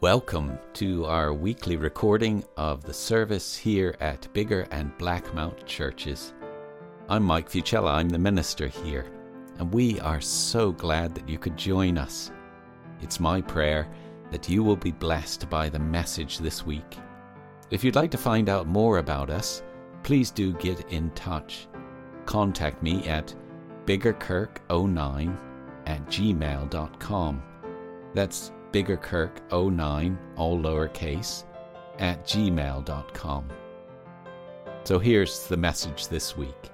Welcome to our weekly recording of the service here at Biggar and Blackmount Churches. I'm Mike Fucella, I'm the minister here, and we are so glad that you could join us. It's my prayer that you will be blessed by the message this week. If you'd like to find out more about us, please do get in touch. Contact me at biggarkirk09 at gmail.com. That's biggarkirk09, all lowercase, at gmail.com. So here's the message this week.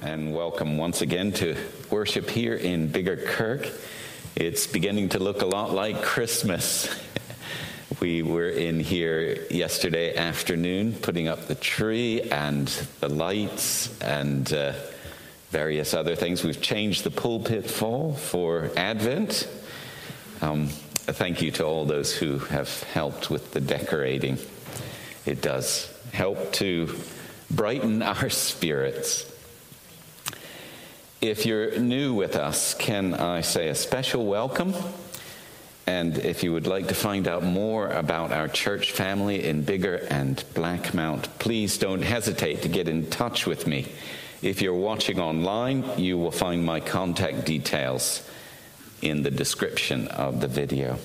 And welcome once again to worship here in Biggar Kirk. It's beginning to look a lot like Christmas. We were in here yesterday afternoon putting up the tree and the lights and uh, various other things. We've changed the pulpit fall for Advent. Um, thank you to all those who have helped with the decorating. It does help to brighten our spirits. If you're new with us, can I say a special welcome? And if you would like to find out more about our church family in Biggar and Blackmount, please don't hesitate to get in touch with me. If you're watching online, you will find my contact details in the description of the video.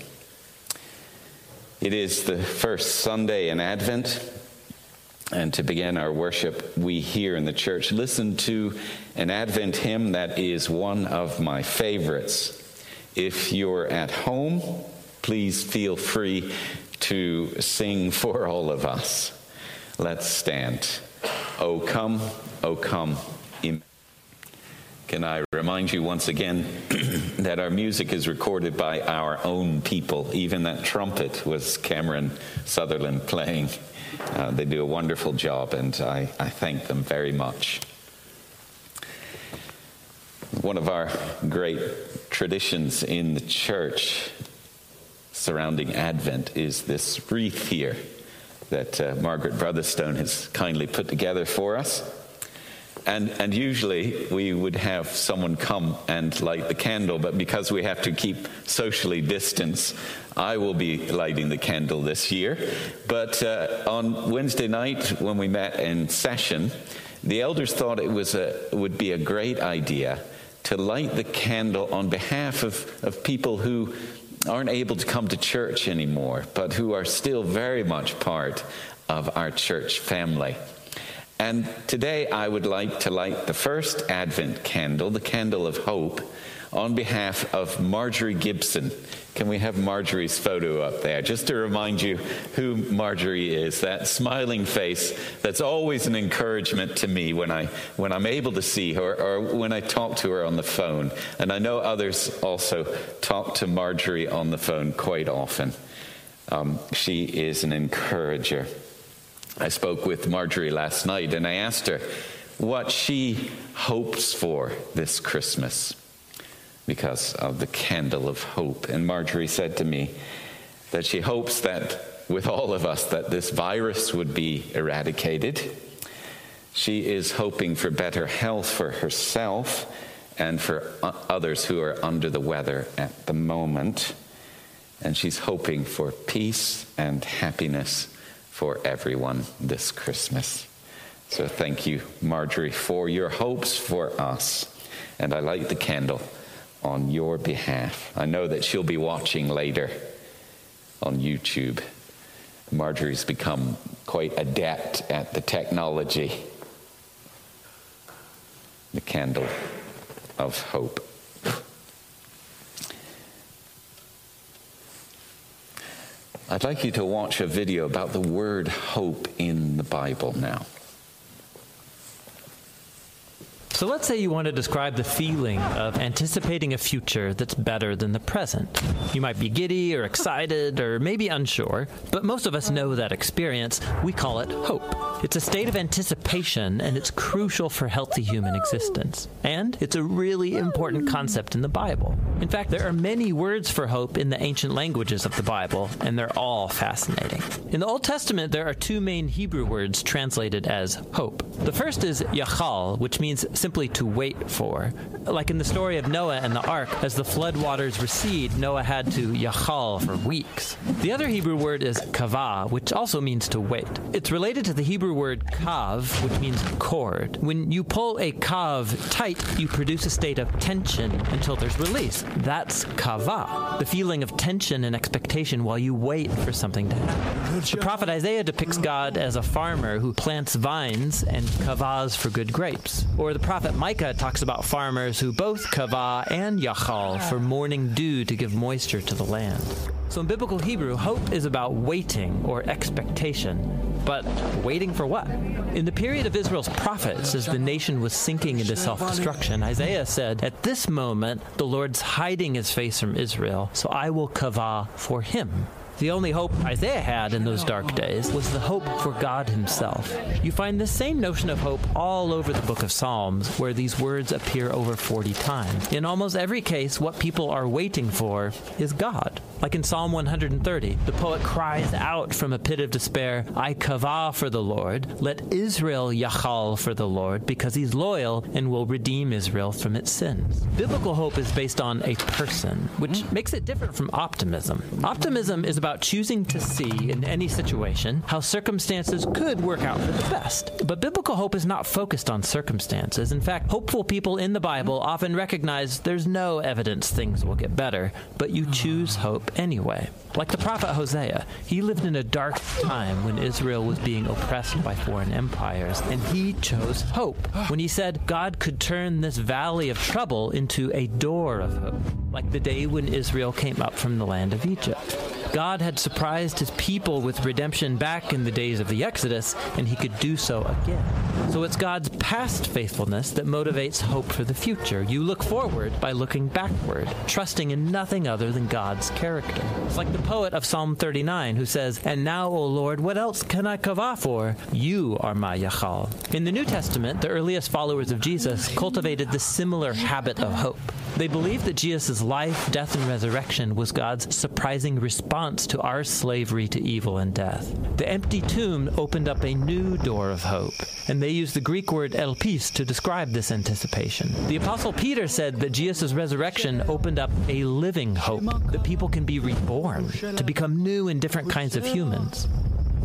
It is the first Sunday in Advent, and to begin our worship, we here in the church listen to an Advent hymn that is one of my favorites. If you're at home, please feel free to sing for all of us. Let's stand. O come, O come. Can I remind you once again that our music is recorded by our own people? Even that trumpet was Cameron Sutherland playing. Uh, they do a wonderful job, and I, I thank them very much. One of our great traditions in the church surrounding Advent is this wreath here that uh, Margaret Brotherstone has kindly put together for us. And, and usually we would have someone come and light the candle, but because we have to keep socially distanced, I will be lighting the candle this year. But uh, on Wednesday night, when we met in session, the elders thought it was a, would be a great idea to light the candle on behalf of, of people who aren't able to come to church anymore, but who are still very much part of our church family. And today I would like to light the first Advent candle, the candle of hope, on behalf of Marjorie Gibson. Can we have Marjorie's photo up there? Just to remind you who Marjorie is, that smiling face that's always an encouragement to me when, I, when I'm able to see her or when I talk to her on the phone. And I know others also talk to Marjorie on the phone quite often. Um, she is an encourager. I spoke with Marjorie last night and I asked her what she hopes for this Christmas because of the candle of hope. And Marjorie said to me that she hopes that with all of us that this virus would be eradicated. She is hoping for better health for herself and for uh, others who are under the weather at the moment. And she's hoping for peace and happiness for everyone this Christmas. So thank you, Marjorie, for your hopes for us. And I light the candle on your behalf. I know that she'll be watching later on YouTube. Marjorie's become quite adept at the technology. The candle of hope. I'd like you to watch a video about the word hope in the Bible now. So let's say you want to describe the feeling of anticipating a future that's better than the present. You might be giddy or excited or maybe unsure, but most of us know that experience. We call it hope. It's a state of anticipation, and it's crucial for healthy human existence. And it's a really important concept in the Bible. In fact, there are many words for hope in the ancient languages of the Bible, and they're all fascinating. In the Old Testament, there are two main Hebrew words translated as hope. The first is yachal, which means simply to wait for. Like in the story of Noah and the ark, as the flood waters recede, Noah had to yachal for weeks. The other Hebrew word is kavah, which also means to wait. It's related to the Hebrew word kav, which means cord. When you pull a kav tight, you produce a state of tension until there's release. That's kavah, the feeling of tension and expectation while you wait for something to happen. The prophet Isaiah depicts God as a farmer who plants vines and kavahs for good grapes. Or the prophet Micah talks about farmers who both kavah and yachal for morning dew to give moisture to the land. So in biblical Hebrew, hope is about waiting or expectation. But waiting for what? In the period of Israel's prophets, as the nation was sinking into self destruction, Isaiah said, At this moment, the Lord's hiding his face from Israel, so I will kavah for him. The only hope Isaiah had in those dark days was the hope for God Himself. You find the same notion of hope all over the book of Psalms, where these words appear over 40 times. In almost every case, what people are waiting for is God. Like in Psalm 130, the poet cries out from a pit of despair, I kavah for the Lord. Let Israel yachal for the Lord, because he's loyal and will redeem Israel from its sins. Biblical hope is based on a person, which mm. makes it different from optimism. Optimism is about choosing to see in any situation how circumstances could work out for the best. But biblical hope is not focused on circumstances. In fact, hopeful people in the Bible often recognize there's no evidence things will get better, but you choose hope anyway. Like the prophet Hosea, he lived in a dark time when Israel was being oppressed by foreign empires, and he chose hope when he said God could turn this valley of trouble into a door of hope, like the day when Israel came up from the land of Egypt. God had surprised his people with redemption back in the days of the Exodus, and he could do so again. So it's God's past faithfulness that motivates hope for the future. You look forward by looking backward, trusting in nothing other than God's character. It's like the poet of Psalm 39 who says, And now, O Lord, what else can I kavah for? You are my Yachal. In the New Testament, the earliest followers of Jesus cultivated the similar habit of hope. They believed that Jesus' life, death, and resurrection was God's surprising response to our slavery to evil and death. The empty tomb opened up a new door of hope, and they used the Greek word elpis to describe this anticipation. The Apostle Peter said that Jesus' resurrection opened up a living hope, that people can be reborn, to become new and different kinds of humans.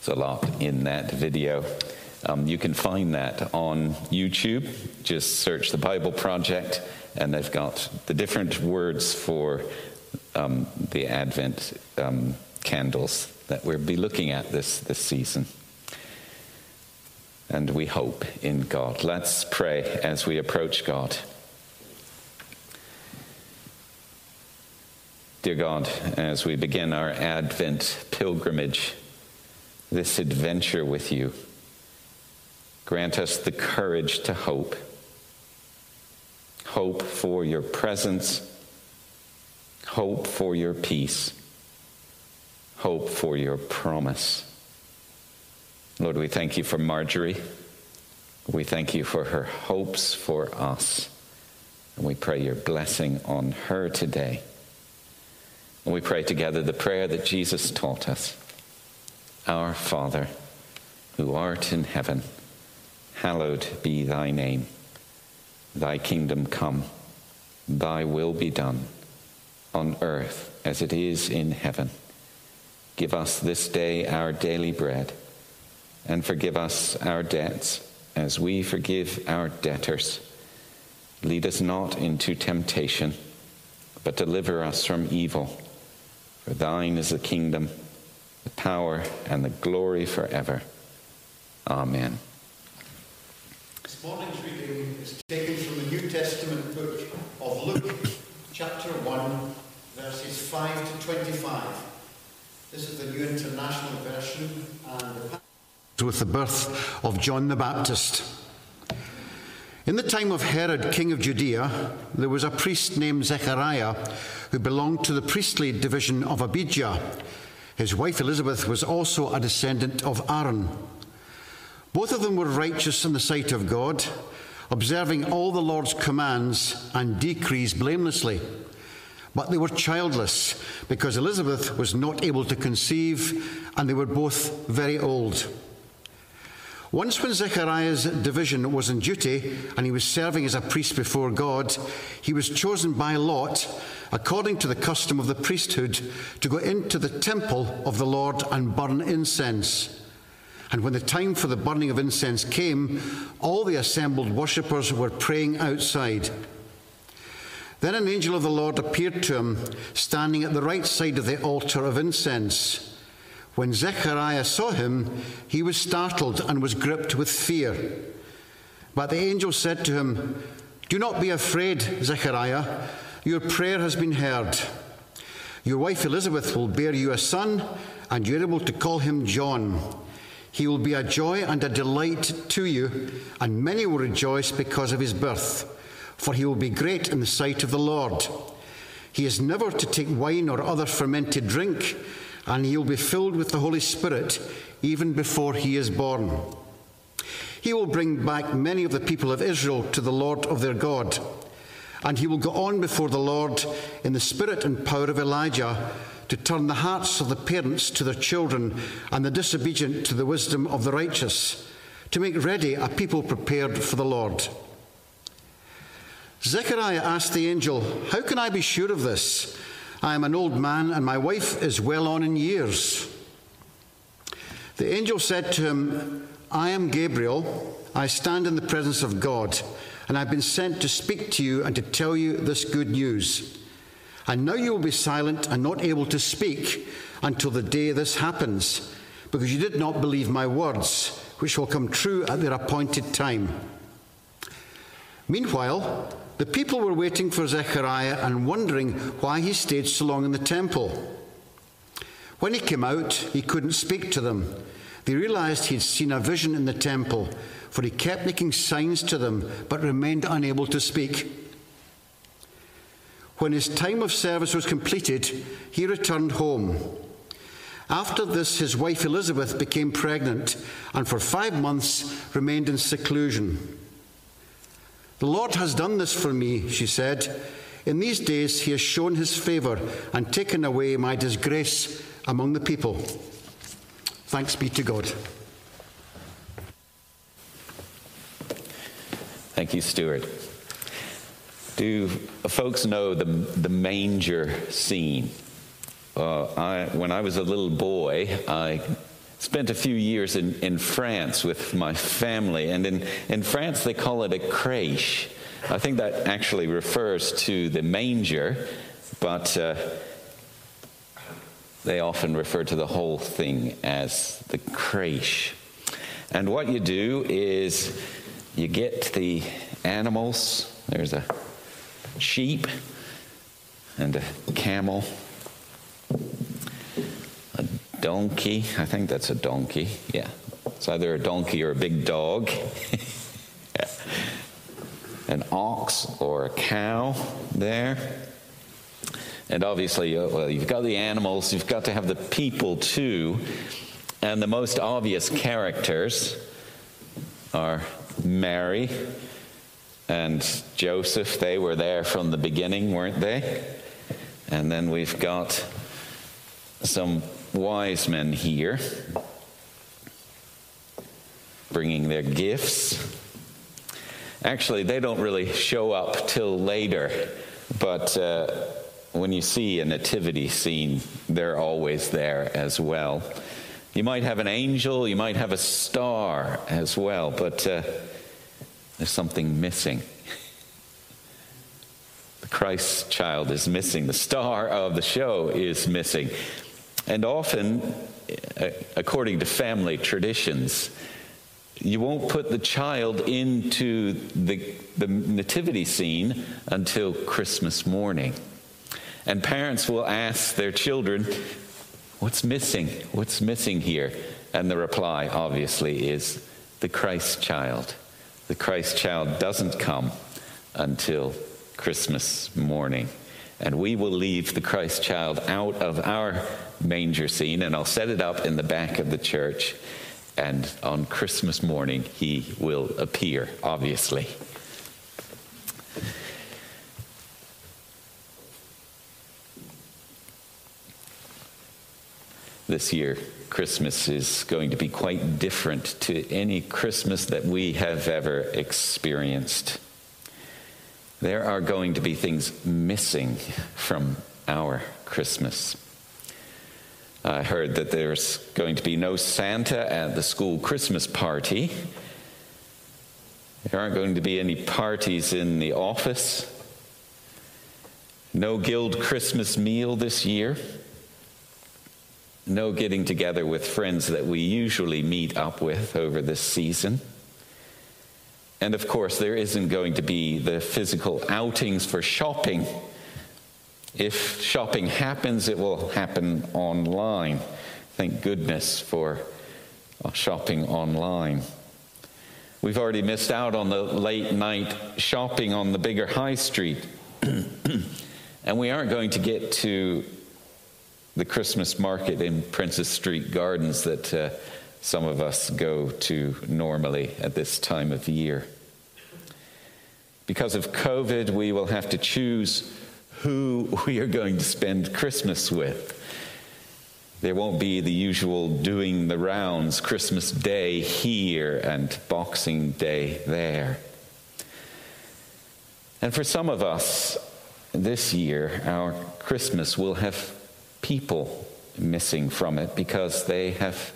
There's a lot in that video. Um, you can find that on YouTube. Just search the Bible Project, and they've got the different words for um, the Advent um, candles that we'll be looking at this, this season. And we hope in God. Let's pray as we approach God. Dear God, as we begin our Advent pilgrimage, this adventure with you. Grant us the courage to hope. Hope for your presence. Hope for your peace. Hope for your promise. Lord, we thank you for Marjorie. We thank you for her hopes for us. And we pray your blessing on her today. And we pray together the prayer that Jesus taught us. Our Father, who art in heaven, hallowed be thy name. Thy kingdom come, thy will be done, on earth as it is in heaven. Give us this day our daily bread, and forgive us our debts as we forgive our debtors. Lead us not into temptation, but deliver us from evil. For thine is the kingdom the power and the glory forever. Amen. This morning's reading is taken from the New Testament book of Luke, chapter 1, verses 5 to 25. This is the New International Version and with the birth of John the Baptist. In the time of Herod, king of Judea, there was a priest named Zechariah who belonged to the priestly division of Abijah. His wife Elizabeth was also a descendant of Aaron. Both of them were righteous in the sight of God, observing all the Lord's commands and decrees blamelessly. But they were childless because Elizabeth was not able to conceive, and they were both very old. Once, when Zechariah's division was on duty and he was serving as a priest before God, he was chosen by lot, according to the custom of the priesthood, to go into the temple of the Lord and burn incense. And when the time for the burning of incense came, all the assembled worshippers were praying outside. Then an angel of the Lord appeared to him, standing at the right side of the altar of incense. When Zechariah saw him, he was startled and was gripped with fear. But the angel said to him, Do not be afraid, Zechariah. Your prayer has been heard. Your wife Elizabeth will bear you a son, and you're able to call him John. He will be a joy and a delight to you, and many will rejoice because of his birth, for he will be great in the sight of the Lord. He is never to take wine or other fermented drink and he will be filled with the Holy Spirit even before he is born. He will bring back many of the people of Israel to the Lord of their God, and he will go on before the Lord in the spirit and power of Elijah to turn the hearts of the parents to their children and the disobedient to the wisdom of the righteous, to make ready a people prepared for the Lord. Zechariah asked the angel, How can I be sure of this? I am an old man, and my wife is well on in years. The angel said to him, I am Gabriel. I stand in the presence of God, and I've been sent to speak to you and to tell you this good news. And now you will be silent and not able to speak until the day this happens, because you did not believe my words, which will come true at their appointed time. Meanwhile, the people were waiting for Zechariah and wondering why he stayed so long in the temple. When he came out, he couldn't speak to them. They realized he'd seen a vision in the temple, for he kept making signs to them, but remained unable to speak. When his time of service was completed, he returned home. After this, his wife Elizabeth became pregnant and for five months remained in seclusion. The Lord has done this for me, she said. In these days he has shown his favour and taken away my disgrace among the people. Thanks be to God. Thank you, Stuart. Do folks know the, the manger scene? Uh, I, when I was a little boy, I spent a few years in, in France with my family, and in, in France they call it a crèche. I think that actually refers to the manger, but uh, they often refer to the whole thing as the crèche. And what you do is you get the animals, there's a sheep and a camel donkey. I think that's a donkey. Yeah. It's either a donkey or a big dog. An ox or a cow there. And obviously, uh, well, you've got the animals, you've got to have the people too. And the most obvious characters are Mary and Joseph. They were there from the beginning, weren't they? And then we've got some wise men here. bringing their gifts. Actually, they don't really show up till later, but uh, when you see a nativity scene, they're always there as well. You might have an angel, you might have a star as well, but uh, there's something missing. The Christ child is missing. The star of the show is missing. And often, uh, according to family traditions, you won't put the child into the, the nativity scene until Christmas morning. And parents will ask their children, What's missing? What's missing here? And the reply, obviously, is the Christ child. The Christ child doesn't come until Christmas morning. And we will leave the Christ child out of our manger scene, and I'll set it up in the back of the church and on Christmas morning he will appear, obviously. This year, Christmas is going to be quite different to any Christmas that we have ever experienced. There are going to be things missing from our Christmas. I heard that there's going to be no Santa at the school Christmas party. There aren't going to be any parties in the office. No guild Christmas meal this year. No getting together with friends that we usually meet up with over this season. And of course, there isn't going to be the physical outings for shopping if shopping happens, it will happen online. Thank goodness for uh, shopping online. We've already missed out on the late night shopping on the Biggar high street. and we aren't going to get to the Christmas market in Princes Street Gardens that uh, some of us go to normally at this time of year. Because of COVID, we will have to choose who we are going to spend Christmas with. There won't be the usual doing the rounds, Christmas Day here and Boxing Day there. And for some of us, this year, our Christmas will have people missing from it because they have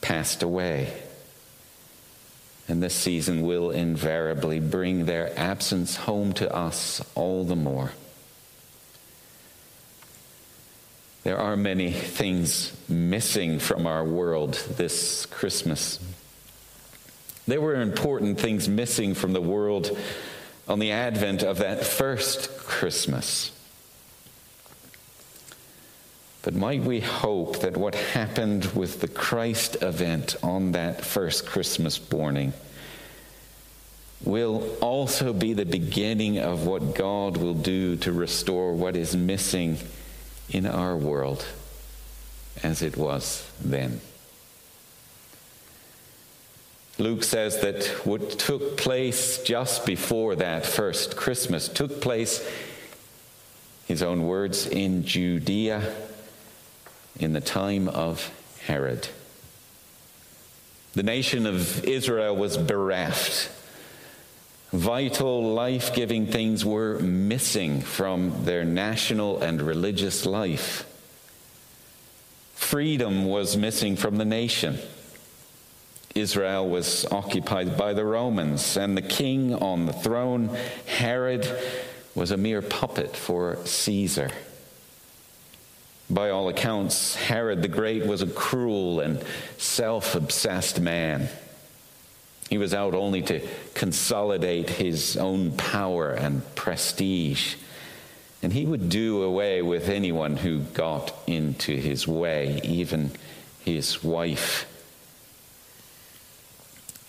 passed away. And this season will invariably bring their absence home to us all the more. There are many things missing from our world this Christmas. There were important things missing from the world on the advent of that first Christmas. But might we hope that what happened with the Christ event on that first Christmas morning will also be the beginning of what God will do to restore what is missing in our world as it was then. Luke says that what took place just before that first Christmas took place, his own words, in Judea in the time of Herod. The nation of Israel was bereft Vital, life giving things were missing from their national and religious life. Freedom was missing from the nation. Israel was occupied by the Romans, and the king on the throne, Herod, was a mere puppet for Caesar. By all accounts, Herod the Great was a cruel and self obsessed man. He was out only to consolidate his own power and prestige. And he would do away with anyone who got into his way, even his wife.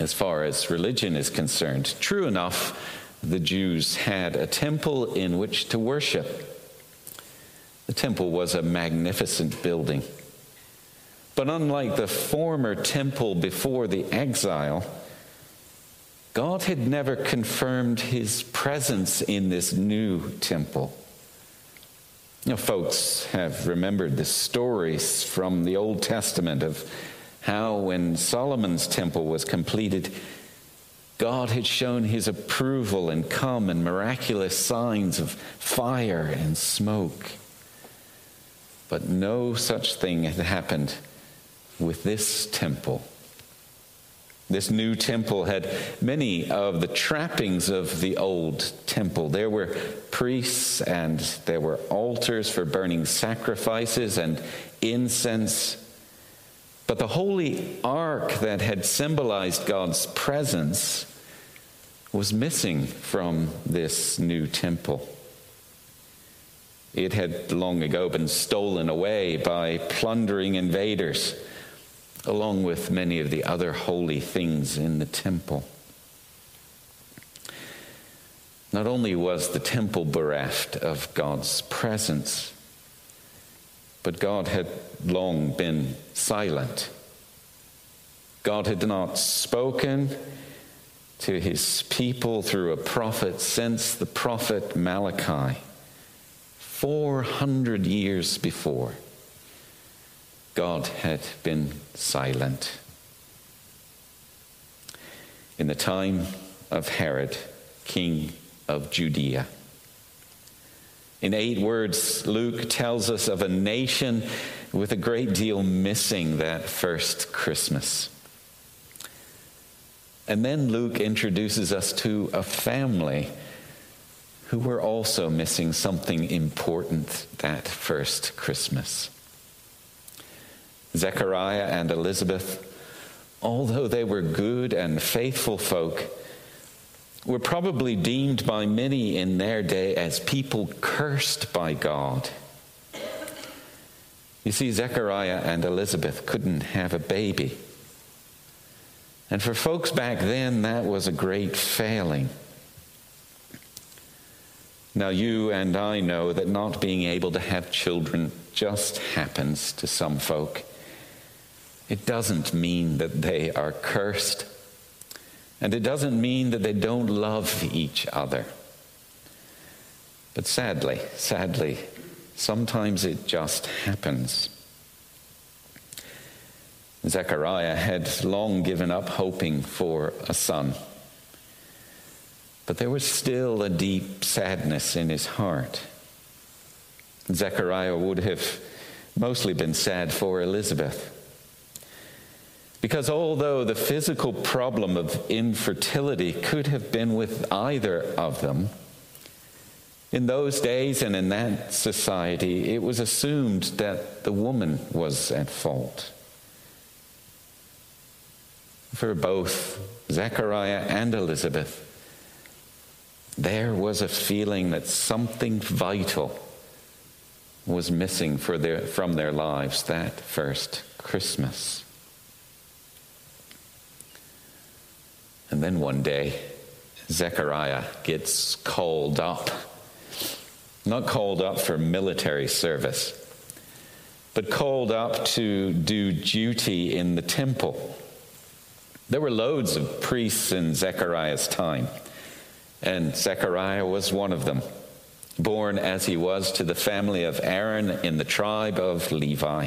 As far as religion is concerned, true enough, the Jews had a temple in which to worship. The temple was a magnificent building. But unlike the former temple before the exile, God had never confirmed his presence in this new temple. You know, folks have remembered the stories from the Old Testament of how, when Solomon's temple was completed, God had shown his approval and come and miraculous signs of fire and smoke. But no such thing had happened with this temple. This new temple had many of the trappings of the old temple. There were priests and there were altars for burning sacrifices and incense. But the holy ark that had symbolized God's presence was missing from this new temple. It had long ago been stolen away by plundering invaders along with many of the other holy things in the temple. Not only was the temple bereft of God's presence, but God had long been silent. God had not spoken to his people through a prophet since the prophet Malachi, 400 years before. God had been silent. In the time of Herod, king of Judea. In eight words, Luke tells us of a nation with a great deal missing that first Christmas. And then Luke introduces us to a family who were also missing something important that first Christmas. Zechariah and Elizabeth, although they were good and faithful folk, were probably deemed by many in their day as people cursed by God. You see, Zechariah and Elizabeth couldn't have a baby. And for folks back then, that was a great failing. Now, you and I know that not being able to have children just happens to some folk. It doesn't mean that they are cursed. And it doesn't mean that they don't love each other. But sadly, sadly, sometimes it just happens. Zechariah had long given up hoping for a son. But there was still a deep sadness in his heart. Zechariah would have mostly been sad for Elizabeth. Because although the physical problem of infertility could have been with either of them, in those days and in that society, it was assumed that the woman was at fault. For both Zechariah and Elizabeth, there was a feeling that something vital was missing their, from their lives that first Christmas. And then one day, Zechariah gets called up. Not called up for military service, but called up to do duty in the temple. There were loads of priests in Zechariah's time, and Zechariah was one of them, born as he was to the family of Aaron in the tribe of Levi.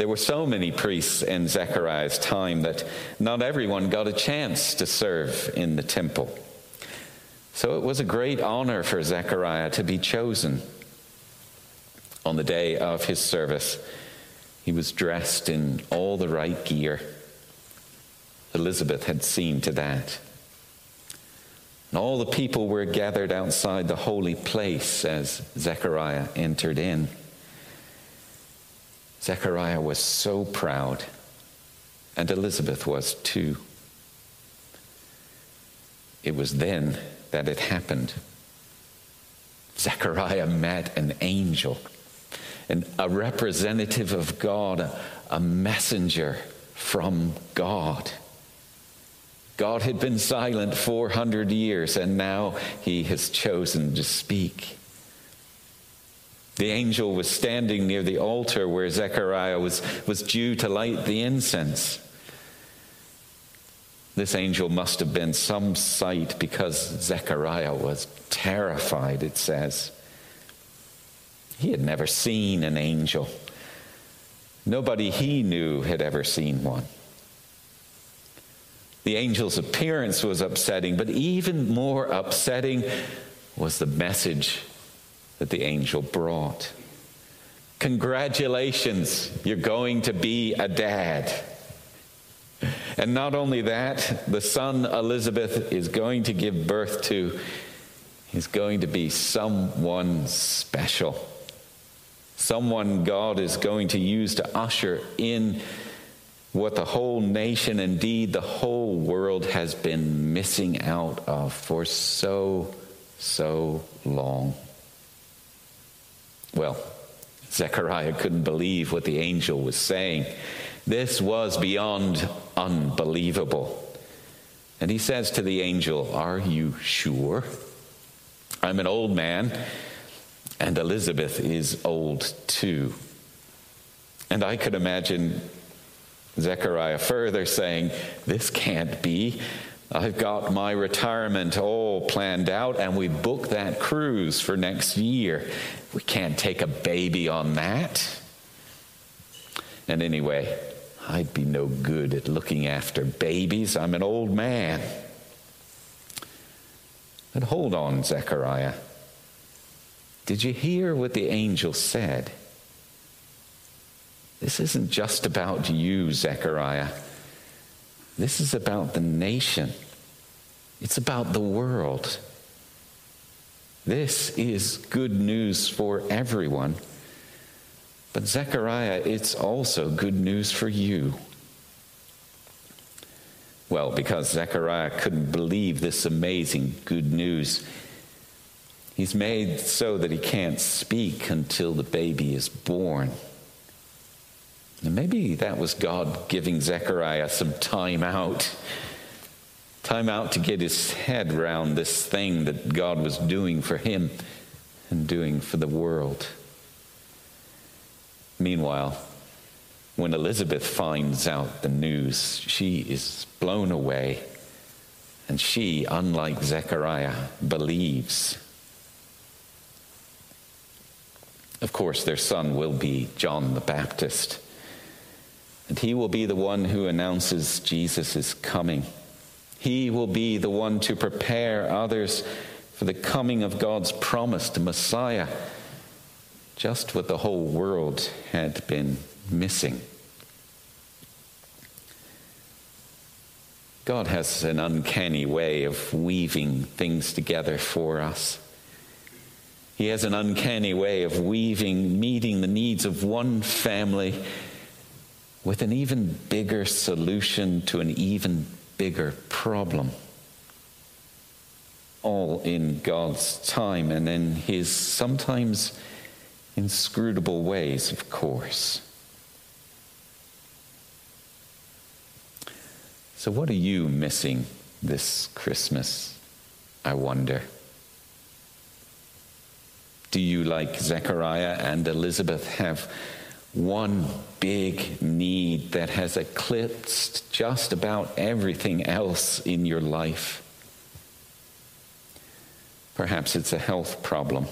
There were so many priests in Zechariah's time that not everyone got a chance to serve in the temple. So it was a great honor for Zechariah to be chosen. On the day of his service, he was dressed in all the right gear. Elizabeth had seen to that. And all the people were gathered outside the holy place as Zechariah entered in. Zechariah was so proud, and Elizabeth was too. It was then that it happened. Zechariah met an angel, and a representative of God, a messenger from God. God had been silent 400 years, and now he has chosen to speak. The angel was standing near the altar where Zechariah was, was due to light the incense. This angel must have been some sight because Zechariah was terrified, it says. He had never seen an angel. Nobody he knew had ever seen one. The angel's appearance was upsetting, but even more upsetting was the message that the angel brought. Congratulations, you're going to be a dad. And not only that, the son Elizabeth is going to give birth to, is going to be someone special. Someone God is going to use to usher in what the whole nation, indeed the whole world, has been missing out of for so, so long. Well, Zechariah couldn't believe what the angel was saying. This was beyond unbelievable. And he says to the angel, Are you sure? I'm an old man, and Elizabeth is old too. And I could imagine Zechariah further saying, This can't be. I've got my retirement all planned out, and we booked that cruise for next year. We can't take a baby on that. And anyway, I'd be no good at looking after babies. I'm an old man. But hold on, Zechariah. Did you hear what the angel said? This isn't just about you, Zechariah. This is about the nation. It's about the world. This is good news for everyone. But Zechariah, it's also good news for you. Well, because Zechariah couldn't believe this amazing good news, he's made so that he can't speak until the baby is born. And maybe that was God giving Zechariah some time out. Time out to get his head around this thing that God was doing for him and doing for the world. Meanwhile, when Elizabeth finds out the news, she is blown away. And she, unlike Zechariah, believes. Of course, their son will be John the Baptist. And he will be the one who announces Jesus' is coming. He will be the one to prepare others for the coming of God's promised Messiah, just what the whole world had been missing. God has an uncanny way of weaving things together for us. He has an uncanny way of weaving, meeting the needs of one family with an even bigger solution to an even bigger problem. All in God's time and in His sometimes inscrutable ways, of course. So, what are you missing this Christmas? I wonder. Do you, like Zechariah and Elizabeth, have one big need that has eclipsed just about everything else in your life. Perhaps it's a health problem.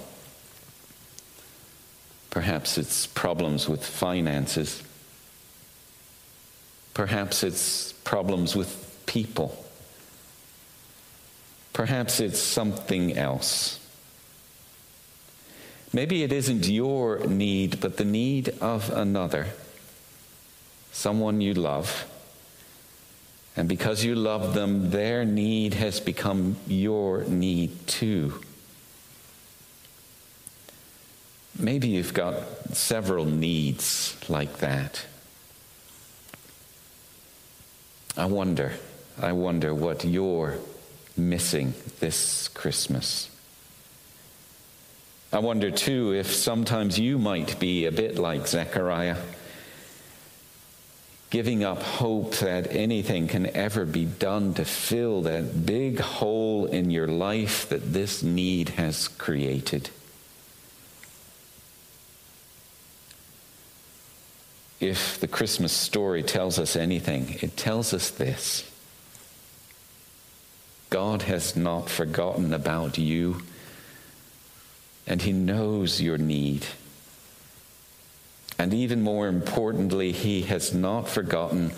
Perhaps it's problems with finances. Perhaps it's problems with people. Perhaps it's something else. Maybe it isn't your need, but the need of another, someone you love. And because you love them, their need has become your need too. Maybe you've got several needs like that. I wonder, I wonder what you're missing this Christmas. I wonder too if sometimes you might be a bit like Zechariah, giving up hope that anything can ever be done to fill that big hole in your life that this need has created. If the Christmas story tells us anything, it tells us this God has not forgotten about you and He knows your need. And even more importantly, he has not forgotten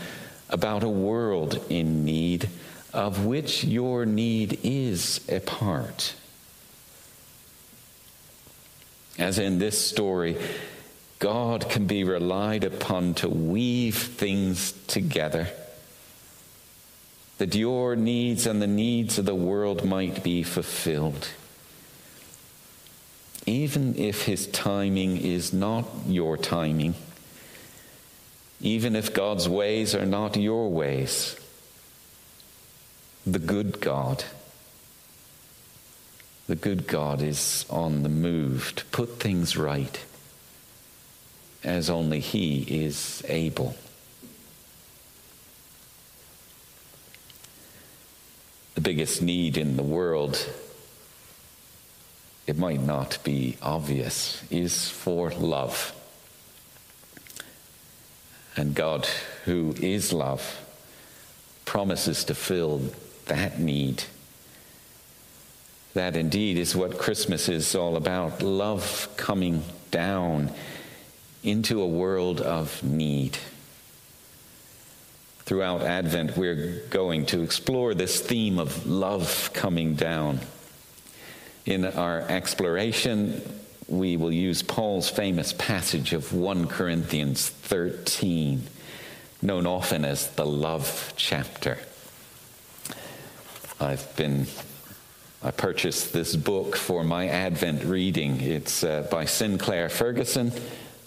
about a world in need, of which your need is a part. As in this story, God can be relied upon to weave things together that your needs and the needs of the world might be fulfilled. Even if his timing is not your timing, even if God's ways are not your ways, the good God, the good God is on the move to put things right as only He is able. the biggest need in the world, it might not be obvious, is for love. And God, who is love, promises to fill that need. That indeed is what Christmas is all about love coming down into a world of need throughout Advent, we're going to explore this theme of love coming down. In our exploration, we will use Paul's famous passage of 1 Corinthians 13, known often as the love chapter. I've been I purchased this book for my Advent reading. It's uh, by Sinclair Ferguson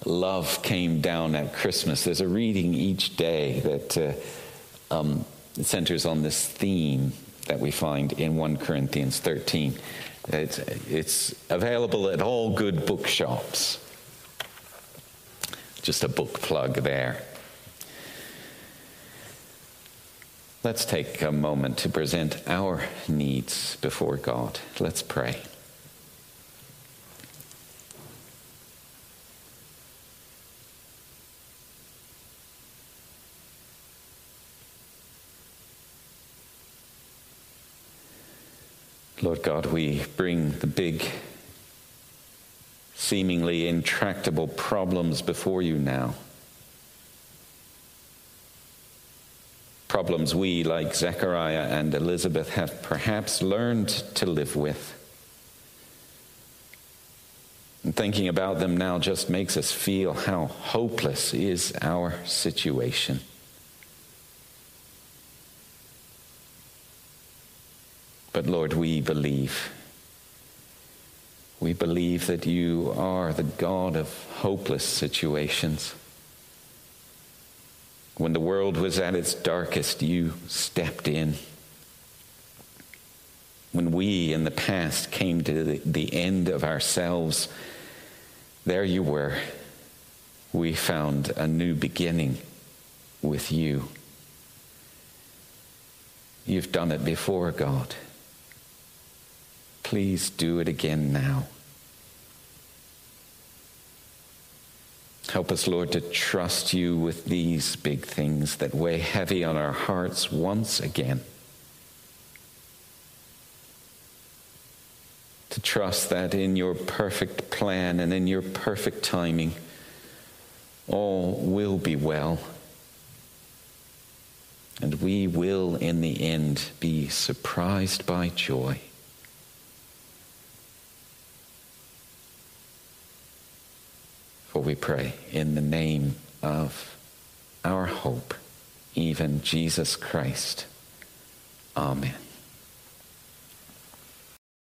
love came down at Christmas. There's a reading each day that uh, um, centers on this theme that we find in 1 Corinthians 13. It's, it's available at all good bookshops. Just a book plug there. Let's take a moment to present our needs before God. Let's pray. Lord God, we bring the big, seemingly intractable problems before you now. Problems we, like Zechariah and Elizabeth, have perhaps learned to live with. And thinking about them now just makes us feel how hopeless is our situation. But Lord, we believe. We believe that you are the God of hopeless situations. When the world was at its darkest, you stepped in. When we in the past came to the, end of ourselves, there you were. We found a new beginning with you. You've done it before, God. Please do it again now. Help us, Lord, to trust you with these big things that weigh heavy on our hearts once again. To trust that in your perfect plan and in your perfect timing, all will be well. And we will, in the end, be surprised by joy. For we pray in the name of our hope, even Jesus Christ. Amen.